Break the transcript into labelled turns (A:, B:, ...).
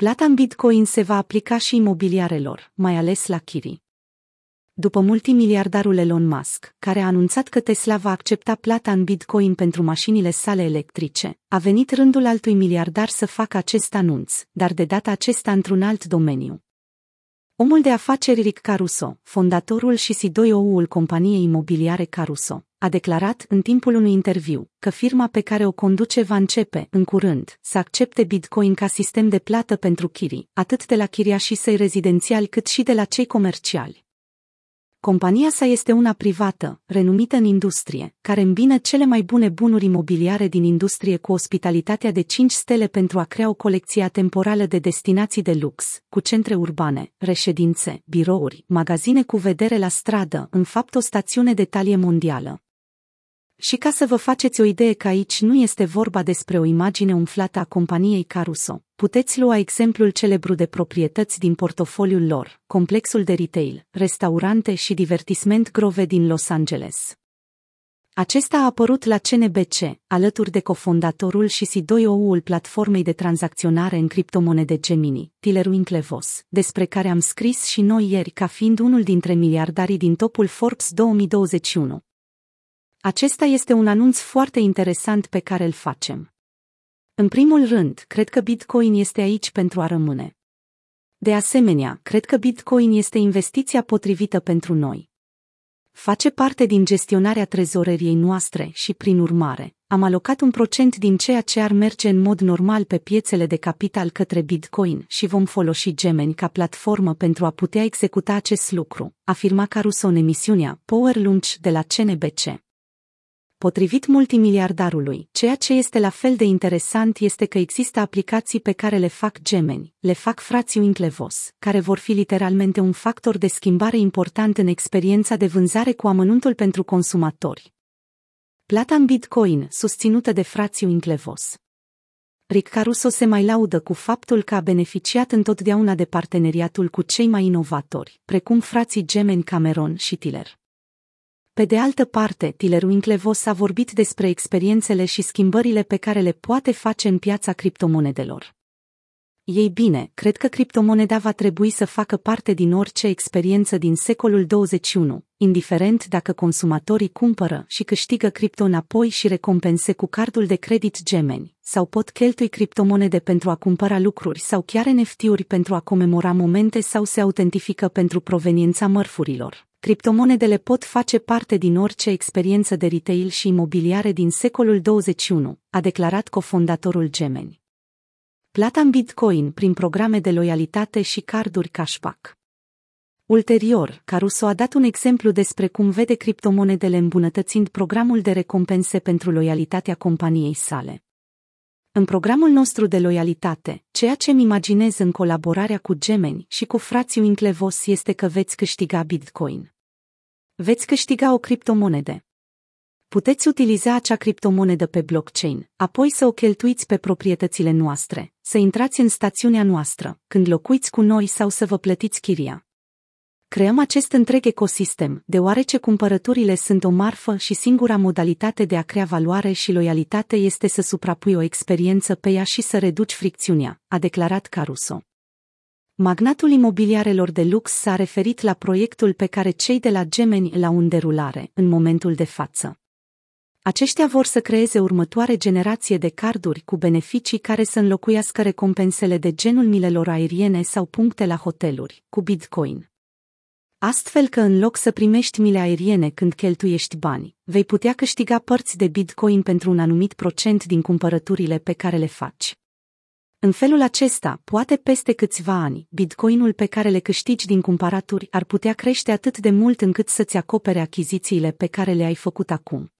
A: Plata în Bitcoin se va aplica și imobiliarelor, mai ales la chirii. După multimiliardarul Elon Musk, care a anunțat că Tesla va accepta plata în Bitcoin pentru mașinile sale electrice, a venit rândul altui miliardar să facă acest anunț, dar de data acesta într-un alt domeniu. Omul de afaceri Rick Caruso, fondatorul și CEO-ul companiei imobiliare Caruso, a declarat în timpul unui interviu că firma pe care o conduce va începe, în curând, să accepte Bitcoin ca sistem de plată pentru chirii, atât de la chiriașii săi rezidențiali cât și de la cei comerciali. Compania sa este una privată, renumită în industrie, care îmbină cele mai bune bunuri imobiliare din industrie cu ospitalitatea de 5 stele pentru a crea o colecție temporală de destinații de lux, cu centre urbane, reședințe, birouri, magazine cu vedere la stradă, în fapt o stațiune de talie mondială. Și ca să vă faceți o idee că aici nu este vorba despre o imagine umflată a companiei Caruso, puteți lua exemplul celebru de proprietăți din portofoliul lor, complexul de retail, restaurante și divertisment Grove din Los Angeles. Acesta a apărut la CNBC, alături de cofondatorul și CEO-ul platformei de tranzacționare în criptomonede Gemini, Tiller Winklevoss, despre care am scris și noi ieri ca fiind unul dintre miliardarii din topul Forbes 2021. Acesta este un anunț foarte interesant pe care îl facem. În primul rând, cred că Bitcoin este aici pentru a rămâne. De asemenea, cred că Bitcoin este investiția potrivită pentru noi. Face parte din gestionarea trezoreriei noastre și, prin urmare, am alocat un procent din ceea ce ar merge în mod normal pe piețele de capital către Bitcoin și vom folosi Gemeni ca platformă pentru a putea executa acest lucru, afirma Caruso în emisiunea Power Lunch de la CNBC. Potrivit multimiliardarului, ceea ce este la fel de interesant este că există aplicații pe care le fac gemeni, le fac frații Winklevoss, care vor fi literalmente un factor de schimbare important în experiența de vânzare cu amănuntul pentru consumatori. Plata în Bitcoin, susținută de frații Winklevoss. Rick Caruso se mai laudă cu faptul că a beneficiat întotdeauna de parteneriatul cu cei mai inovatori, precum frații gemeni Cameron și Tiller. Pe de altă parte, Tiller Winklevoss a vorbit despre experiențele și schimbările pe care le poate face în piața criptomonedelor. Ei bine, cred că criptomoneda va trebui să facă parte din orice experiență din secolul 21, indiferent dacă consumatorii cumpără și câștigă cripto înapoi și recompense cu cardul de credit gemeni, sau pot cheltui criptomonede pentru a cumpăra lucruri sau chiar NFT-uri pentru a comemora momente sau se autentifică pentru proveniența mărfurilor criptomonedele pot face parte din orice experiență de retail și imobiliare din secolul 21, a declarat cofondatorul Gemeni. Plata în Bitcoin prin programe de loialitate și carduri cashback. Ulterior, Caruso a dat un exemplu despre cum vede criptomonedele îmbunătățind programul de recompense pentru loialitatea companiei sale. În programul nostru de loialitate, ceea ce îmi imaginez în colaborarea cu gemeni și cu frații Winklevoss este că veți câștiga Bitcoin. Veți câștiga o criptomonedă. Puteți utiliza acea criptomonedă pe blockchain, apoi să o cheltuiți pe proprietățile noastre, să intrați în stațiunea noastră, când locuiți cu noi sau să vă plătiți chiria. Creăm acest întreg ecosistem, deoarece cumpărăturile sunt o marfă și singura modalitate de a crea valoare și loialitate este să suprapui o experiență pe ea și să reduci fricțiunea, a declarat Caruso. Magnatul imobiliarelor de lux s-a referit la proiectul pe care cei de la Gemeni l-au în derulare, în momentul de față. Aceștia vor să creeze următoare generație de carduri cu beneficii care să înlocuiască recompensele de genul milelor aeriene sau puncte la hoteluri, cu Bitcoin. Astfel că în loc să primești mile aeriene când cheltuiești bani, vei putea câștiga părți de Bitcoin pentru un anumit procent din cumpărăturile pe care le faci. În felul acesta, poate peste câțiva ani, bitcoinul pe care le câștigi din cumpăraturi ar putea crește atât de mult încât să-ți acopere achizițiile pe care le-ai făcut acum.